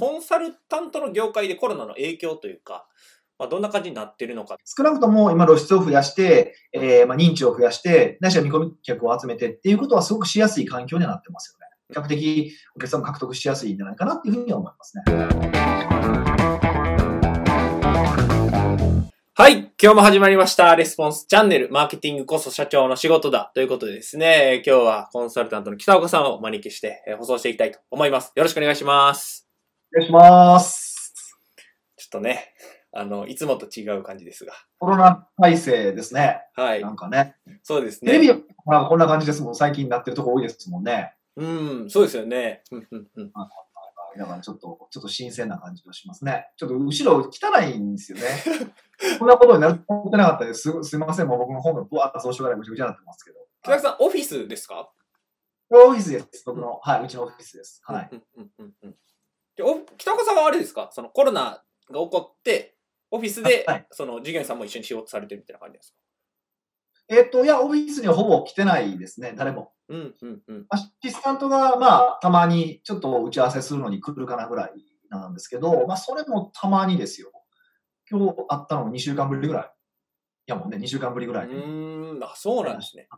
コンサルタントの業界でコロナの影響というか、まあ、どんな感じになってるのか。少なくとも今露出を増やして、えーまあ、認知を増やして、ないしは見込み客を集めてっていうことはすごくしやすい環境にはなってますよね。比較的お客さんも獲得しやすいんじゃないかなっていうふうには思いますね。はい。今日も始まりました。レスポンスチャンネル。マーケティングこそ社長の仕事だ。ということでですね、今日はコンサルタントの北岡さんをお招きして、えー放送していきたいと思います。よろしくお願いします。お願いします。ちょっとね、あの、いつもと違う感じですが。コロナ体制ですね。はいな。んかね。そうですね。テレビはこんな感じですもん。最近なってるとこ多いですもんね。うん、そうですよね。うんうんうんだからちょっと、ちょっと新鮮な感じがしますね。ちょっと後ろ汚いんですよね。こんなことになると思ってなかったです。すすいません。もう僕の本がぶわっと増殖がぐちゃぐちゃになってますけど。北岡さん、オフィスですか？オフィスです。僕の、はい、うちのオフィスです。はい。でお北岡さんはあれですか？そのコロナが起こって、オフィスで、はいその従業員さんも一緒に仕事されてるみたいな感じですか？えっと、いや、オフィスにはほぼ来てないですね、誰も。うんうんうん。アシスタントが、まあ、たまにちょっと打ち合わせするのに来るかなぐらいなんですけど、まあ、それもたまにですよ。今日会ったの2週間ぶりぐらい。いや、もうね、2週間ぶりぐらい。うーん、あ、そうなんですね。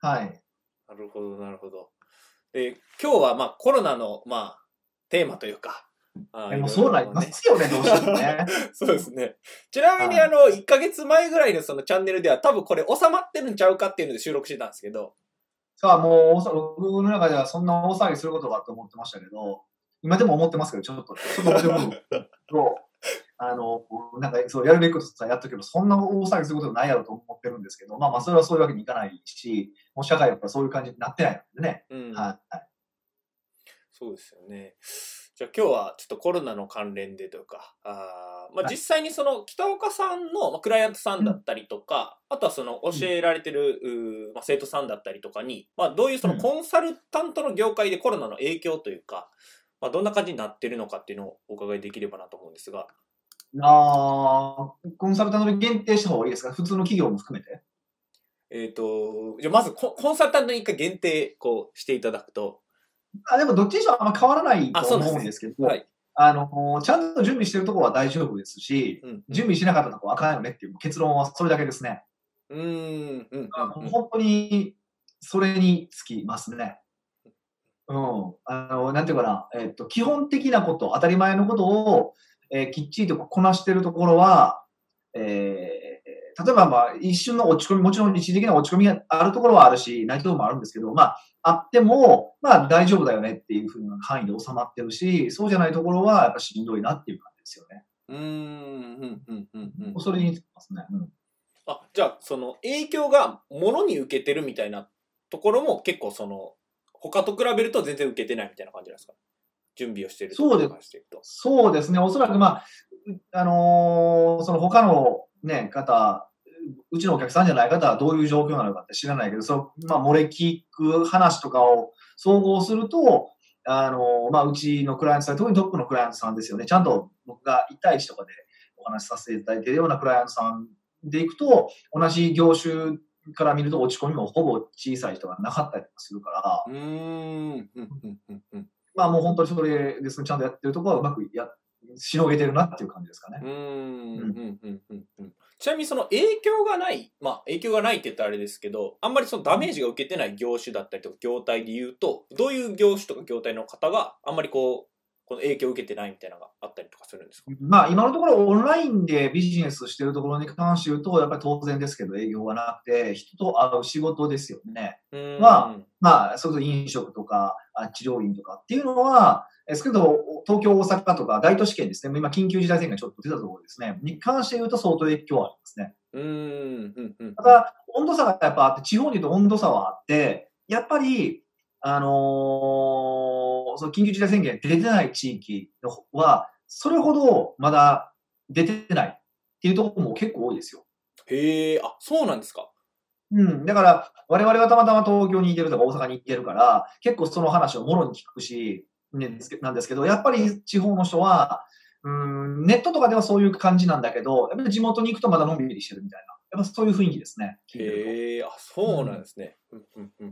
はい。なるほど、なるほど。で、今日はまあコロナのまあテーマというか、あえもうそうなりますよね、どうしてもね。そうですね。ちなみにはいあの、1ヶ月前ぐらいのそのチャンネルでは多分これ収まってるんちゃうかっていうので収録してたんですけど、さあ、もう、僕の中ではそんな大騒ぎすることかと思ってましたけど、今でも思ってますけど、ちょっと、ちょっと思ってると、あの、なんか、そう、やるべきことさやっとけば、そんな大騒ぎすることないやろと思ってるんですけど、まあまあ、それはそういうわけにいかないし、もう社会はやっぱそういう感じになってないのでね。うん、はい。そうですよね。じゃあ今日はちょっとコロナの関連でというか、あーまあ、はい。実際にその北岡さんの、まあ、クライアントさんだったりとか、あとはその教えられてる、まあ、生徒さんだったりとかに、まあ、どういうそのうん。コンサルタントの業界でコロナの影響というか、まあ、どんな感じになってるのかっていうのをお伺いできればなと思うんですが。あーコンサルタントに限定した方がいいですか？普通の企業も含めて。えっ、と、じゃあまずココンサルタントに一回限定こうしていただくと、あでも、どっちにしろあんま変わらないと思うんですけど、はい。あの、ちゃんと準備してるところは大丈夫ですし、うん。準備しなかったところはあかんよねっていう結論はそれだけですね。うーん。うん。うん本当に、それにつきますね。うん。あの、なんていうかな、えっと、基本的なこと、当たり前のことを、えーきっちりとこなしてるところは、えー例えば、まあ、一瞬の落ち込み、もちろん一時的な落ち込みがあるところはあるし、ないところもあるんですけど、まあ、あっても、まあ、大丈夫だよねっていうふうな範囲で収まってるし、そうじゃないところは、やっぱしんどいなっていう感じですよね。うーん。うん。うん。うん。うん。それにつきますね。うんあ、じゃあ、その影響が物に受けてるみたいなところも結構その、他と比べると全然受けてないみたいな感じなんですか？準備をしてるとそうですかしてると。そうですね、おそらく、まあ、うあのーその他の、ね、方、うちのお客さんじゃない方はどういう状況なのかって知らないけど、そのまあ、漏れ聞く話とかを総合すると、あのーまあ、うちのクライアントさん、特にトップのクライアントさんですよね、ちゃんと僕が1対1とかでお話しさせていただいているようなクライアントさんでいくと、同じ業種から見ると落ち込みもほぼ小さい人がなかったりするから、うーん。うん。うん。うん。うん。まあもう本当にそれですね、ちゃんとやってるところはうまくやしのげてるなっていう感じですかね。うーん。ちなみにその影響がない、まあ影響がないって言ったらあれですけど、あんまりそのダメージが受けてない業種だったりとか業態で言うと、どういう業種とか業態の方があんまりこう、この影響を受けてないみたいなのがあったりとかするんですか？まあ今のところオンラインでビジネスしてるところに関して言うと、やっぱり当然ですけど営業がなくて、人と会う仕事ですよね。うーん。ままあ、それこそ飲食とかあ治療院とかっていうのは、えですけど、東京、大阪とか大都市圏ですね、今緊急事態宣言がちょっと出たところですね、に関して言うと相当影響はありますね。うーん。うん。うん。ただ、温度差がやっぱあって、地方に言うと温度差はあって、やっぱり、あのーその緊急事態宣言出てない地域のは、それほどまだ出てないっていうところも結構多いですよ。へえ、あ、そうなんですか。うん。だから、我々はたまたま東京にいてるとか大阪に行ってるから、結構その話をもろに聞くし、なんですけど、やっぱり地方の人は、うん、ネットとかではそういう感じなんだけど、やっぱり地元に行くとまだのんびりしてるみたいな。やっぱそういう雰囲気ですね。へえ、あ、そうなんですね。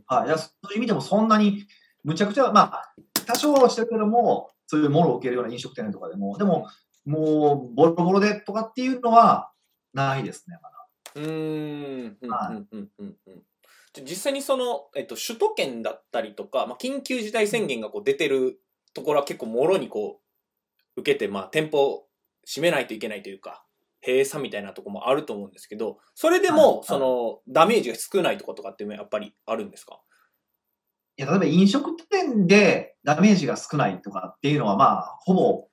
はい。いやそういう意味でもそんなに、むちゃくちゃ、まあ、多少は落ちてるけども、そういうものを受けるような飲食店とかでも、でも、もう、ボロボロでとかっていうのは、ないですね、まだ。うーん。うんはいうんうんうんうんじゃ実際にその、えっと、首都圏だったりとか、まあ、緊急事態宣言がこう出てるところは結構もろにこう、受けて、まあ、店舗を閉めないといけないというか、閉鎖みたいなところもあると思うんですけど、それでも、はいその、ダメージが少ないところとかっていうのはやっぱりあるんですか？いや、例えば飲食店でダメージが少ないとかっていうのは、まあ、ほぼ、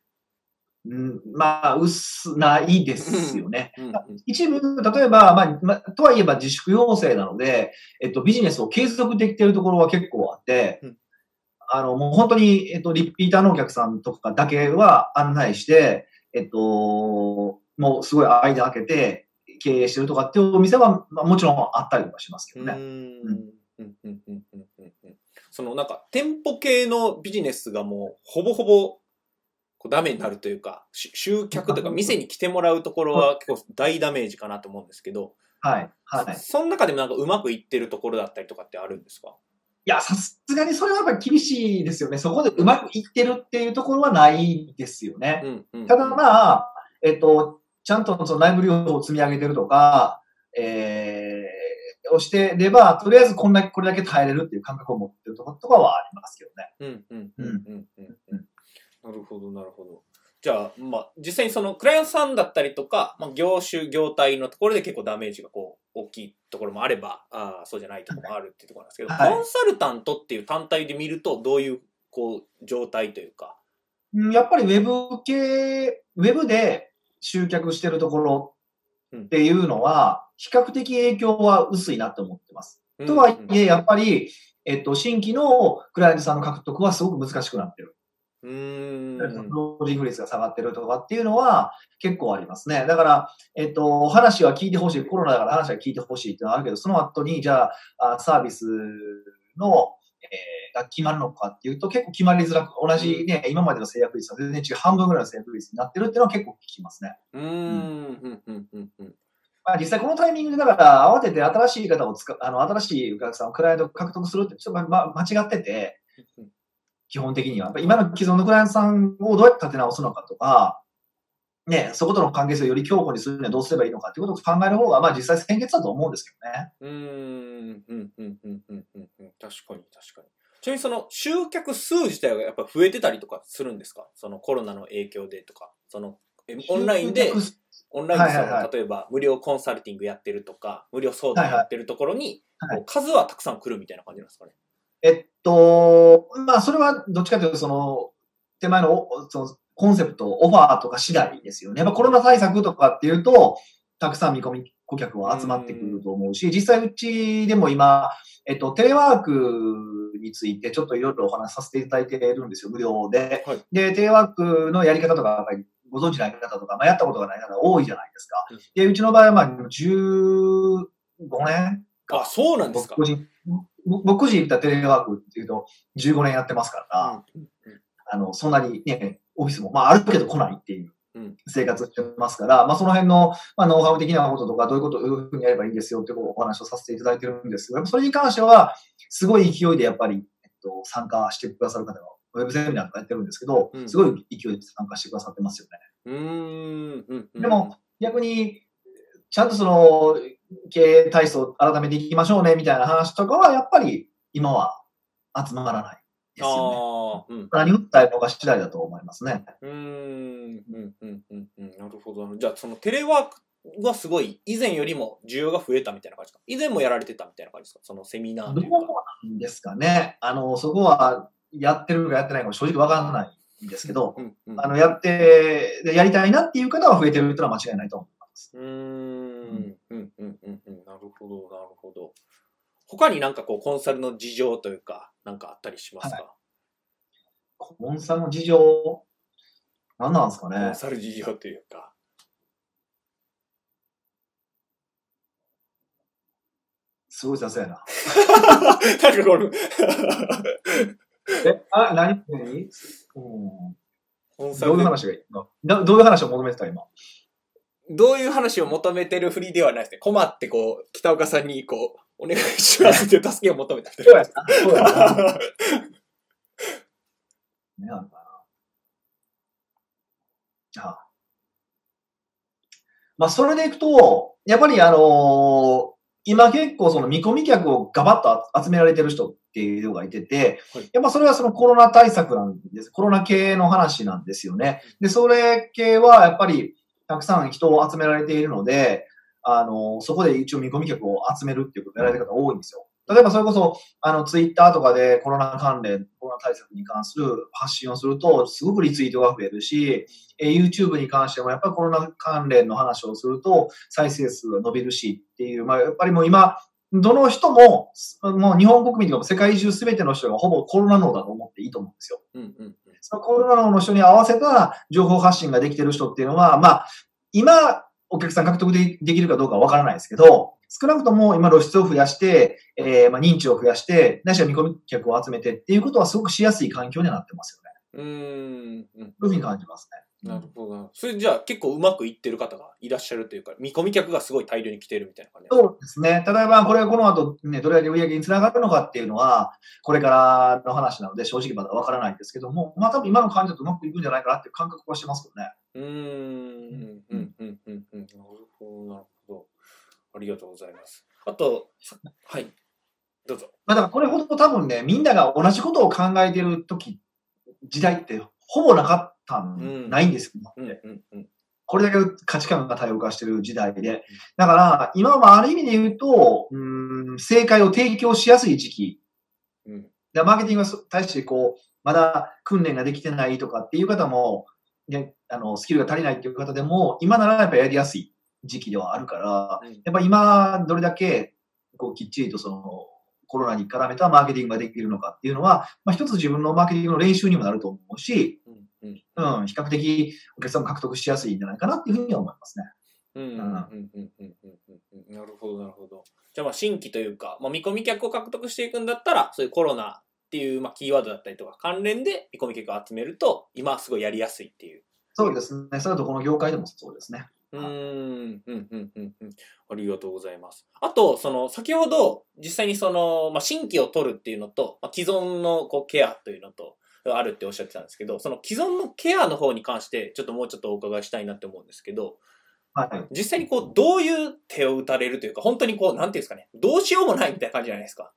うん、まあ、薄ないですよね。うんうん一部、例えば、まあ、まあ、とはいえば自粛要請なので、えっと、ビジネスを継続できているところは結構あって、うんあの、もう本当に、えっと、リピーターのお客さんとかだけは案内して、えっと、もうすごい間開けて経営してるとかっていうお店は、まあ、もちろんあったりとかしますけどね。うーん。うん。うん。うん。うん。うん。うん。そのなんか店舗系のビジネスがもうほぼほぼこうダメになるというか、し集客というか店に来てもらうところは結構大ダメージかなと思うんですけど、はい。はい。そその中でもなんかうまくいってるところだったりとかってあるんですか？いや、さすがにそれはやっぱり厳しいですよね。そこでうまくいってるっていうところはないですよね。うんうんただまあ、えっと、ちゃんとその内部留保を積み上げてるとか、えー、をしてれば、とりあえずこんだけ、これだけ耐えれるっていう感覚を持ってるところとかはありますけどね。うんうんうんうんうんうんなるほどなるほど。じゃあ、まあ、実際にそのクライアントさんだったりとか、まあ、業種、業態のところで結構ダメージがこう、大きいところもあれば、ああ、そうじゃないところもあるっていうところなんですけど、はいコンサルタントっていう単体で見ると、どういう、こう、状態というか。うんやっぱりウェブ系、ウェブで集客してるところっていうのは、比較的影響は薄いなって思ってます。とはいえ、やっぱり、えっと、新規のクライアントさんの獲得はすごく難しくなってる。うーん。ローディング率が下がってるとかっていうのは結構ありますね。だから、えっと、話は聞いてほしい、コロナだから話は聞いてほしいっていうのはあるけど、その後に、じゃあ、あサービスの、えーが決まるのかっていうと、結構決まりづらく、同じね、今までの制約率と全然違う半分ぐらいの制約率になってるっていうのは結構聞きますね。うーん。うん。うん。うん。うん。まあ、実際このタイミングで、だから、慌てて新しい方を使う、あの、新しいお客さんをクライアントを獲得するって、ちょっと、ま、間違ってて、基本的には。今の既存のクライアントさんをどうやって立て直すのかとか、ね、そことの関係性をより強固にするにはどうすればいいのかっていうことを考える方が、まあ実際先決だと思うんですけどね。うーん。うん。うん。うん。うん。うん。確かに、確かに。ちなみにその集客数自体がやっぱ増えてたりとかするんですか？そのコロナの影響でとか、そのえオンラインで、オンラインではいはいはい例えば無料コンサルティングやってるとか、無料相談やってるところに、はいはい数はたくさん来るみたいな感じなんですかね？えっと、まあそれはどっちかというと、その、手前のおそのコンセプト、オファーとか次第ですよね。やっぱコロナ対策とかっていうと、たくさん見込み顧客は集まってくると思うし、実際うちでも今、えっと、テレワークについてちょっといろいろお話しさせていただいてるんですよ、無料で。はいで、テレワークのやり方とか、ご存知ない方とか、まあ、やったことがない方多いじゃないですかうん。で、うちの場合はまあ15年あ、そうなんですか。僕個人、僕僕個人言ったテレワークっていうと15年やってますから、うんあの、そんなにね、オフィスも、まああるけど来ないっていううん生活してますから、まあその辺の、まあノウハウ的なこととか、どういうこと、どういうふうにやればいいんですよってお話をさせていただいてるんですけど、それに関しては、すごい勢いでやっぱり、えっと、参加してくださる方が、ウェブセミナーとかやってるんですけどう、んすごい勢いで参加してくださってますよね。うーん。うんうんでも、逆に、ちゃんとその、経営体操を改めていきましょうね、みたいな話とかは、やっぱり今は集まらないですよね。ああ、うん。何を伝えるのか次第だと思いますね。うーん。うん。うん。うん。うん。なるほど。じゃあ、そのテレワークはすごい、以前よりも需要が増えたみたいな感じですか以前もやられてたみたいな感じですかそのセミナーどうというか。なんですかね。あの、そこはやってるかやってないかも正直わからないんですけど、うんうんあの、やって、でやりたいなっていう方は増えてるっていうのは間違いないと思います。うーん。うん。うん。うん。うん。なるほど。なるほど。他になんかこう、コンサルの事情というか、なんかあったりしますか、コンサルの事情、何なんですかコねン。サル事情というか。すごい雑やな。なんかこれ、え、あ、何？何うんどういう話がいい？どういう話を求めてた今？どういう話を求めてるふりではないですね。困ってこう、北岡さんにこう、お願いしますっていう助けを求めたそうやな。そうやな。な。ね、あるかあまあ、それでいくと、やっぱりあのー今結構その見込み客をガバッと集められてる人っていうのがいてて、はいやっぱそれはそのコロナ対策なんです。コロナ系の話なんですよね。で、それ系はやっぱりたくさん人を集められているので、あの、そこで一応見込み客を集めるっていうことをやられてる方多いんですよ。例えばそれこそ、あの、ツイッターとかでコロナ関連、コロナ対策に関する発信をすると、すごくリツイートが増えるし、え YouTube に関してもやっぱりコロナ関連の話をすると再生数が伸びるしっていう、まあ、やっぱりもう今、どの人も、もう日本国民とかも世界中すべての人がほぼコロナ脳だと思っていいと思うんですよ。うんうんそのコロナ脳の人に合わせた情報発信ができてる人っていうのは、まあ、今、お客さん獲得でできるかどうかわからないですけど、少なくとも今露出を増やして、えーまあ、認知を増やして、ないしは見込み客を集めてっていうことはすごくしやすい環境にはなってますよね。うん。うーん。うんそういうふうに感じますね。なるほど。な。それじゃあ結構うまくいってる方がいらっしゃるというか、見込み客がすごい大量に来てるみたいな感じ？なんですそうですね。ただまあ、これがこの後、ね、どれだけ売り上げにつながるのかっていうのは、これからの話なので、正直まだわからないんですけども、まあ多分今の感じだとうまくいくんじゃないかなっていう感覚はしてますけどね。うーん。うん。うん。うん。うん。うん。なるほど。なるほど。ありがとうございます。あと、さはい。ど。うぞ。まあだからこれほど。多分ね、みんなが同じことを考えてる時、時代ってほぼなかったん、うんないんですよ、うん。うん。うん。これだけ価値観が多様化してる時代で。だから、今はある意味で言うと、うーん、正解を提供しやすい時期。うん。でマーケティングがそ対してこう、まだ訓練ができてないとかっていう方も、ね、あの、スキルが足りないっていう方でも、今ならやっぱやりやすい時期ではあるから、うんやっぱ今、どれだけ、こう、きっちりとその、コロナに絡めたマーケティングができるのかっていうのは、まあ一つ自分のマーケティングの練習にもなると思うし、うん。比較的お客さんも獲得しやすいんじゃないかなっていうふうには思いますね。うんうんうんうんうんうんうんなるほどなるほど。じゃあまあ新規というか、まあ、見込み客を獲得していくんだったらそういうコロナっていうまあキーワードだったりとか関連で見込み客を集めると今はすごいやりやすいっていう。そうですね。それとこの業界でもそうですね。うーんうんうんうんうんありがとうございます。あとその先ほど実際にその、まあ、新規を取るっていうのと、まあ、既存のこうケアというのとあるっておっしゃってたんですけどその既存のケアの方に関してちょっともうちょっとお伺いしたいなって思うんですけどはい。実際にこう、どういう手を打たれるというか、本当にこう、なんていうんですかね、どうしようもないみたいな感じじゃないですか。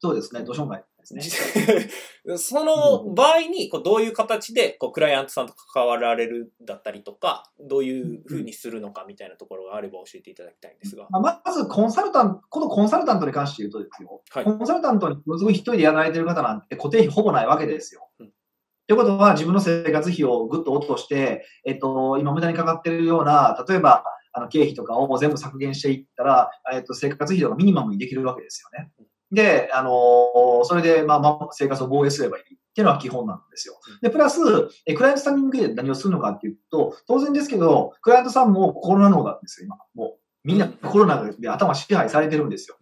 そうですね。どうしようもないね。実 その場合に、こう、どういう形で、こう、クライアントさんと関わられるだったりとか、どういうふうにするのかみたいなところがあれば教えていただきたいんですが。まず、コンサルタント、このコンサルタントに関して言うとですよ。はいコンサルタントにすごい一人でやられてる方なんて固定費ほぼないわけですよ。うんということは、自分の生活費をぐっと落として、えっと、今無駄にかかってるような、例えば、あの、経費とかを全部削減していったら、えっと、生活費とかミニマムにできるわけですよね。で、あのーそれで、まあ、まあ、生活を防衛すればいいっていうのは基本なんですよ。で、プラス、えクライアントさんに向けて何をするのかっていうと、当然ですけど、クライアントさんもコロナ脳なんですよ、今。もう、みんなコロナで頭支配されてるんですよ。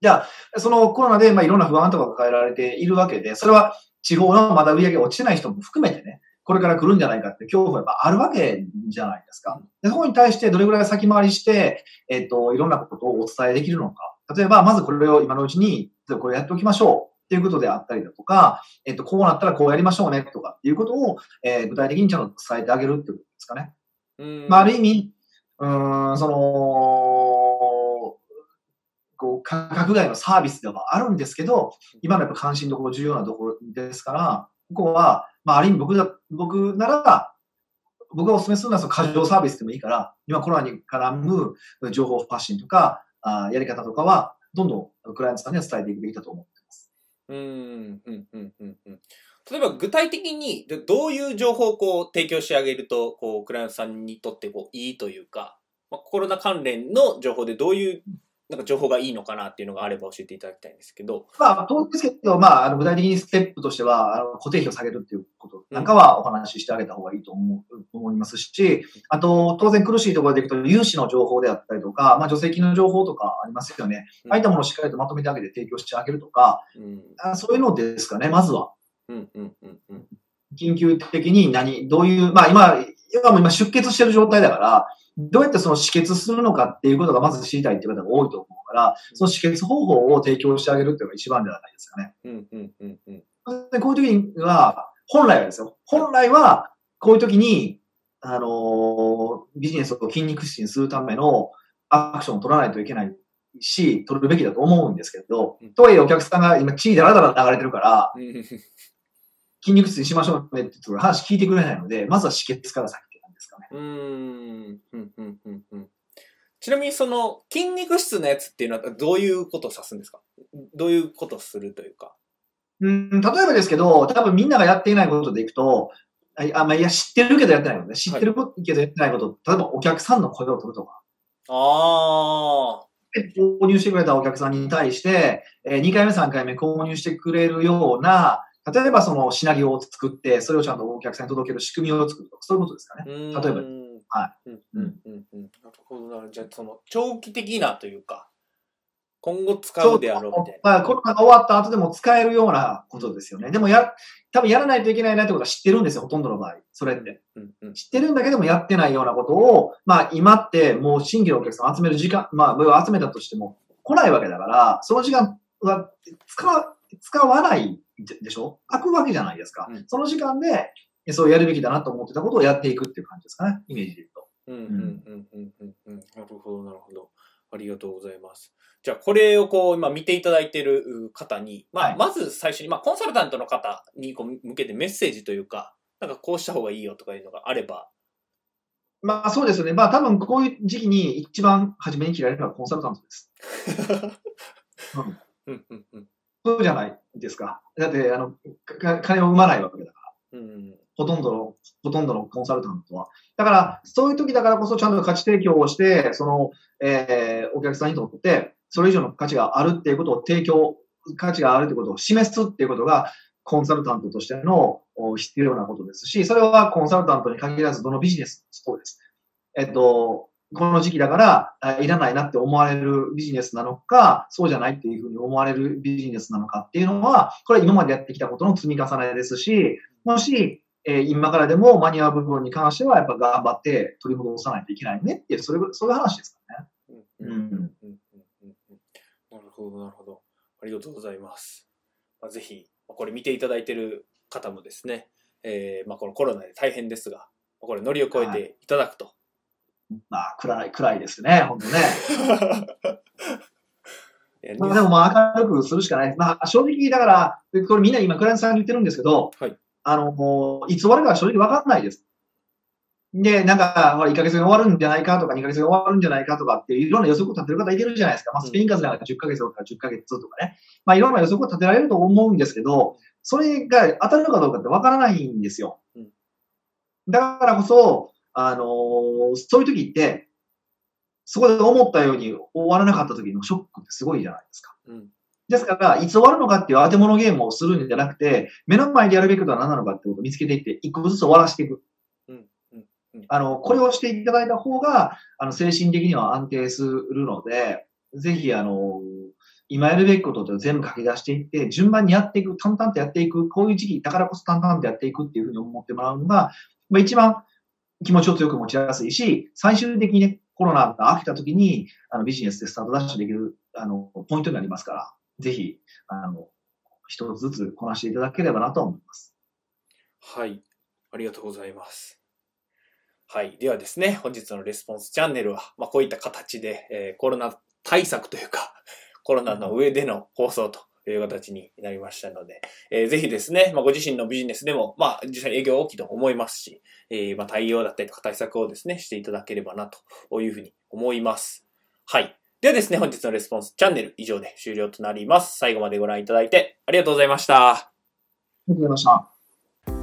じゃあ、そのコロナで、まあ、いろんな不安とか抱えられているわけで、それは地方のまだ売り上げが落ちてない人も含めてね、これから来るんじゃないかって恐怖がやっぱあるわけじゃないですか。でそこに対してどれぐらい先回りして、えっ、と、いろんなことをお伝えできるのか。例えば、まずこれを今のうちに、これやっておきましょう。っていうことであったりだとか、えっ、と、こうなったらこうやりましょうね。とかっていうことを、えー具体的にちゃんと伝えてあげるってことですかね。うん。まあ、ある意味、うーん、その、こう、価格外のサービスではあるんですけど、今のやっぱ関心どころ重要なところですから、ここは、まあ、ある意味僕だ、僕なら、僕がお勧めするのはその過剰サービスでもいいから、今コロナに絡む情報発信とか、あやり方とかは、どんどんクライアントさんには伝えていくべきだと思ってます。うんうんうんうんうん例えば具体的にどどういう情報をこう提供してあげるとこうクライアントさんにとってこういいというか、まあ、コロナ関連の情報でどういうなんか情報がいいのかなっていうのがあれば教えていただきたいんですけど。まあ、当然ですけど、まあ、あの具体的にステップとしては、あの固定費を下げるっていうことなんかはお話ししてあげた方がいいと思う思いますし、あと、当然苦しいところでいくと、融資の情報であったりとか、まあ、助成金の情報とかありますよね。ああいったものをしっかりとまとめてあげて提供してあげるとか、うんあそういうのですかね、まずは。うんうんうんうん緊急的に何、どういう、まあ今、今も今出血してる状態だから、どうやってその止血するのかっていうことがまず知りたいっていう方が多いと思うから、その止血方法を提供してあげるっていうのが一番じゃないですかね。うんうんうんうんでこういう時には、本来はですよ。本来は、こういう時に、あのービジネスを筋肉質にするためのアクションを取らないといけないし、取るべきだと思うんですけどうん、とはいえお客さんが今血だらだら流れてるから、うん筋肉質にしましょうねって言って話聞いてくれないので、まずは止血から先なんですかね。うーんうんうんうんうんちなみにその筋肉質のやつっていうのはどういうことを指すんですか？どういうことをするというか。うん、例えばですけど、多分みんながやっていないことでいくと、ああまあ、いや、知ってるけどやってないことね。知ってることけどやってないこと、例えばお客さんの声を取るとか。ああ。で購入してくれたお客さんに対して、え2回目、3回目購入してくれるような、例えばそのシナリオを作って、それをちゃんとお客さんに届ける仕組みを作るとか、そういうことですかね。例例えばはうんうんうんうん。なるほど。じゃあその長期的なというか、今後使うであろうみたいな。まあ、コロナが終わった後でも使えるようなことですよね。でもや、多分やらないといけないなってことは知ってるんですよ、ほとんどの場合。それって。うんうん知ってるんだけどもやってないようなことを、まあ今ってもう新規のお客さんを集める時間、まあ集めたとしても来ないわけだから、その時間は使わ使わないでしょ？開くわけじゃないですか。うんその時間で、そうやるべきだなと思ってたことをやっていくっていう感じですかね。イメージで言うと。うんうんうんうんうんうん。なるほどなるほど。ありがとうございます。じゃあこれをこう今見ていただいている方に、まあはいまず最初に、まあコンサルタントの方にこう向けてメッセージというか、なんかこうした方がいいよとかいうのがあれば。まあそうですよね。まあ多分こういう時期に一番初めに切られるのはコンサルタントです。うんうんうんじゃないですか。だって、あの、か金を生まないわけだから。うんほとんどの、ほとんどのコンサルタントは。だから、そういう時だからこそちゃんと価値提供をして、その、えーお客さんにとって、それ以上の価値があるっていうことを提供、価値があるってことを示すっていうことが、コンサルタントとしてのお必要なことですし、それはコンサルタントに限らず、どのビジネスもそうです。えっと、この時期だから、いらないなって思われるビジネスなのか、そうじゃないっていうふうに思われるビジネスなのかっていうのは、これは今までやってきたことの積み重ねですし、もし、えー今からでも間に合う部分に関しては、やっぱ頑張って取り戻さないといけないねっていう、それそういう話ですかね。うんうんうんなるほど、なるほど。ありがとうございます。まあ、ぜひ、これ見ていただいてる方もですね、えーまあ、このコロナで大変ですが、これ乗りを越えていただくと。まあ、暗い、暗いですね、本当ね。まあ、でもまあ、明るくするしかない。まあ、正直、だから、これみんな今、クライアントさんに言ってるんですけど、はいあの、もういつ終わるか正直わかんないです。で、なんか、ほら、1ヶ月が終わるんじゃないかとか、2ヶ月が終わるんじゃないかとかっていろんな予測を立てる方いてるじゃないですか。まあ、スペイン風邪なんか10ヶ月とか10ヶ月とかね。まあ、いろんな予測を立てられると思うんですけど、それが当たるかどうかってわからないんですよ。うんだからこそ、あのーそういう時って、そこで思ったように終わらなかった時のショックってすごいじゃないですか。うんですから、いつ終わるのかっていう当て物ゲームをするんじゃなくて、目の前でやるべきことは何なのかってことを見つけていって、一個ずつ終わらせていく。うんうんうんあの、これをしていただいた方が、あの、精神的には安定するので、ぜひ、あの、今やるべきことを全部書き出していって、順番にやっていく、淡々とやっていく、こういう時期だからこそ淡々とやっていくっていうふうに思ってもらうのが、まあ、一番気持ちを強く持ちやすいし、最終的にね、コロナが飽きた時に、あの、ビジネスでスタートダッシュできる、あの、ポイントになりますから、ぜひ、あの、一つずつこなしていただければなと思います。はい。ありがとうございます。はい。ではですね、本日のレスポンスチャンネルは、まあ、こういった形で、えーコロナ対策というか、コロナの上での放送とという形になりましたので、えーぜひですね、まあ、ご自身のビジネスでも、まあ、実際に営業大きいと思いますし、えーまあ、対応だったりとか対策をですね、していただければなというふうに思います。はい。ではですね、本日のレスポンスチャンネル以上で終了となります。最後までご覧いただいてありがとうございました。ありがとうございました。